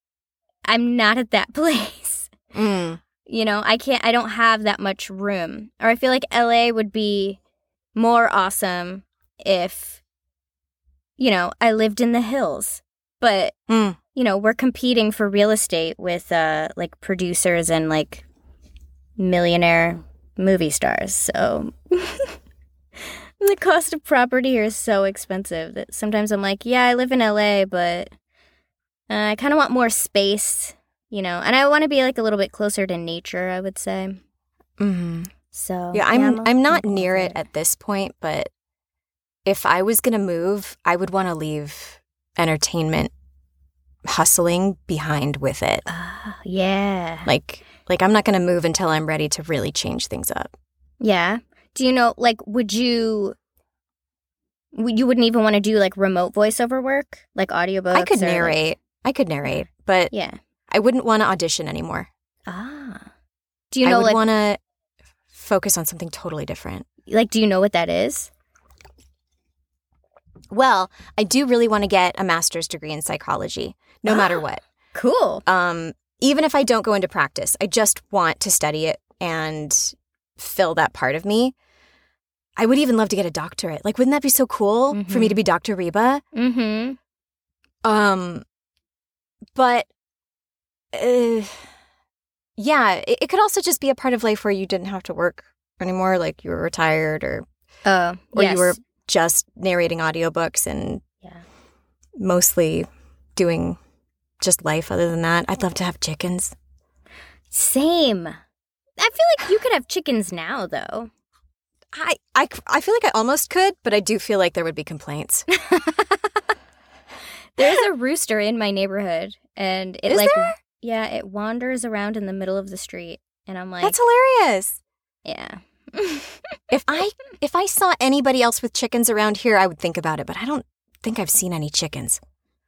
I'm not at that place. Mm. You know, I can't, I don't have that much room. Or I feel like LA would be more awesome if, you know, I lived in the hills. But, Mm. you know, we're competing for real estate with uh, like producers and like millionaire movie stars. So the cost of property here is so expensive that sometimes I'm like, yeah, I live in LA, but uh, I kind of want more space, you know, and I want to be like a little bit closer to nature, I would say. hmm So Yeah, I'm a- I'm not near it at this point, but if I was gonna move, I would want to leave entertainment hustling behind with it. Ah, yeah, Like like I'm not gonna move until I'm ready to really change things up. yeah. Do you know, like, would you You wouldn't even want to do like remote voiceover work, like audiobooks. I could or, like- narrate. I could narrate, but yeah. I wouldn't want to audition anymore. Ah. Do you know? I would like want to focus on something totally different. like do you know what that is? Well, I do really want to get a master's degree in psychology, no matter Ah. what. Cool. Um, even if I don't go into practice, I just want to study it and fill that part of me. I would even love to get a doctorate. Like, wouldn't that be so cool for me to be Dr. Reba? Mm-hmm. Um, but uh, yeah, it, it could also just be a part of life where you didn't have to work anymore, like you were retired or Uh or yes. you were just narrating audiobooks and Yeah. mostly doing just life other than that. I'd love to have chickens. Same. I feel like you could have chickens now though. I, I, I feel like I almost could, but I do feel like there would be complaints. There's a rooster in my neighborhood and it Is like there? yeah, it wanders around in the middle of the street and I'm like That's hilarious. yeah. If I if I saw anybody else with chickens around here, I would think about it, but I don't think I've seen any chickens.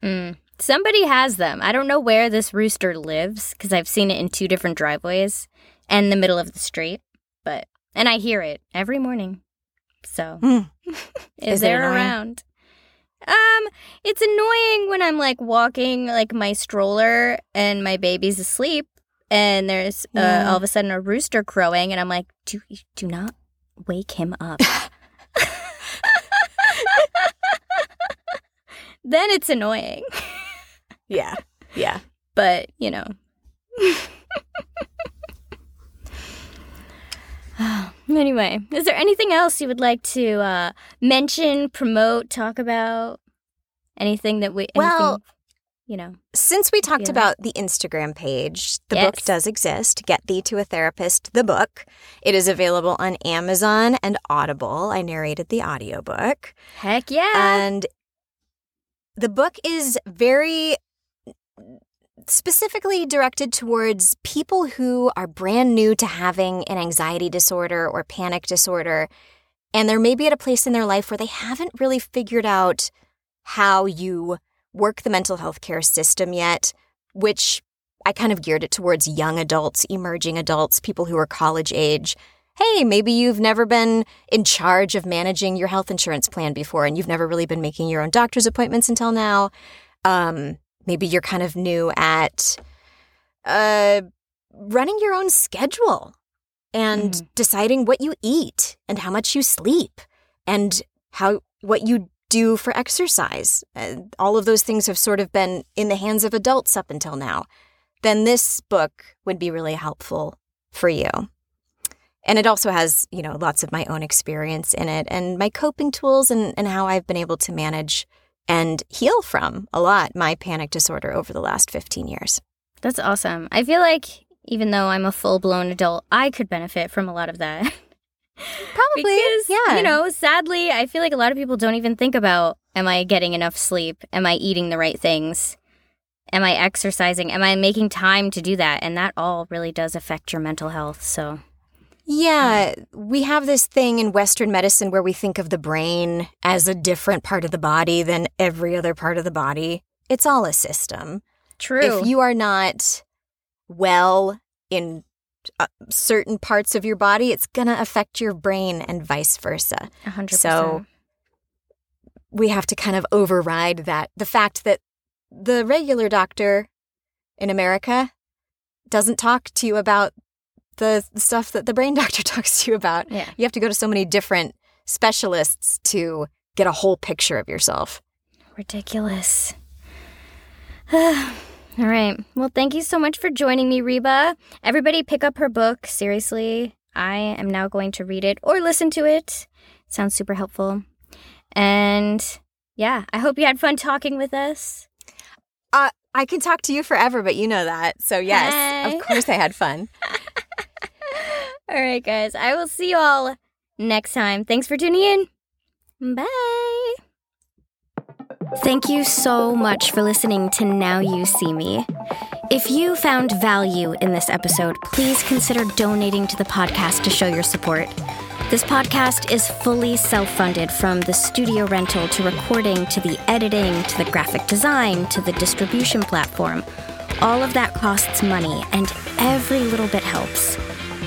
Mm. Somebody has them. I don't know where this rooster lives because I've seen it in two different driveways and the middle of the street. But and I hear it every morning. So Hmm. is Is it there annoying? around? Um, it's annoying when I'm like walking like my stroller and my baby's asleep and there's uh, Yeah. all of a sudden a rooster crowing and I'm like, do do not wake him up. then it's annoying. Yeah. Yeah. but you know. anyway, is there anything else you would like to uh, mention, promote, talk about? Anything that we, Well- anything, you know, Since we talked Yeah. about the Instagram page, the Yes. book does exist. Get Thee to a Therapist, the book. It is available on Amazon and Audible. I narrated the audiobook. heck yeah. And the book is very specifically directed towards people who are brand new to having an anxiety disorder or panic disorder. And they're maybe at a place in their life where they haven't really figured out how you work the mental health care system yet, which I kind of geared it towards young adults, emerging adults, people who are college age. Hey, maybe you've never been in charge of managing your health insurance plan before and you've never really been making your own doctor's appointments until now. Um, maybe you're kind of new at uh, running your own schedule and Mhm. deciding what you eat and how much you sleep and how what you do for exercise. Uh, all of those things have sort of been in the hands of adults up until now. Then this book would be really helpful for you. And it also has, you know, lots of my own experience in it and my coping tools and, and how I've been able to manage and heal from a lot my panic disorder over the last 15 years. That's awesome. I feel like even though I'm a full blown adult, I could benefit from a lot of that. Probably. because, yeah. you know, sadly, I feel like a lot of people don't even think about am I getting enough sleep? Am I eating the right things? Am I exercising? Am I making time to do that? And that all really does affect your mental health. So, Yeah, we have this thing in Western medicine where we think of the brain as a different part of the body than every other part of the body. It's all a system. true. If you are not well in uh, certain parts of your body, it's going to affect your brain and vice versa. 100%. So- We have to kind of override that. The fact that the regular doctor in America doesn't talk to you about the stuff that the brain doctor talks to you about. yeah. You have to go to so many different specialists to get a whole picture of yourself. Ridiculous. All right. Well, thank you so much for joining me, Reba. Everybody pick up her book. Seriously, I am now going to read it or listen to it. Sounds super helpful. And yeah, I hope you had fun talking with us. Uh, I can talk to you forever, but you know that. So, yes, of course I had fun. All right, guys. I will see you all next time. Thanks for tuning in. Bye. Thank you so much for listening to Now You See Me. If you found value in this episode, please consider donating to the podcast to show your support. This podcast is fully self funded from the studio rental to recording to the editing to the graphic design to the distribution platform. All of that costs money, and every little bit helps.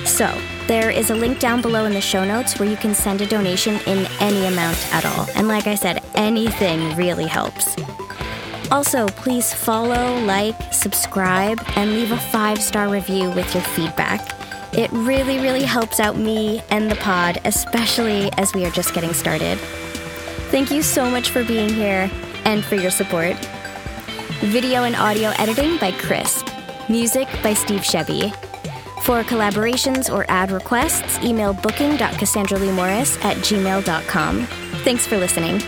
So, there is a link down below in the show notes where you can send a donation in any amount at all. And like I said, anything really helps. Also, please follow, like, subscribe, and leave a five star review with your feedback. It really, really helps out me and the pod, especially as we are just getting started. Thank you so much for being here and for your support. Video and audio editing by Chris. Music by Steve Shebby. For collaborations or ad requests, email booking.cassandraleemorris at gmail.com. Thanks for listening.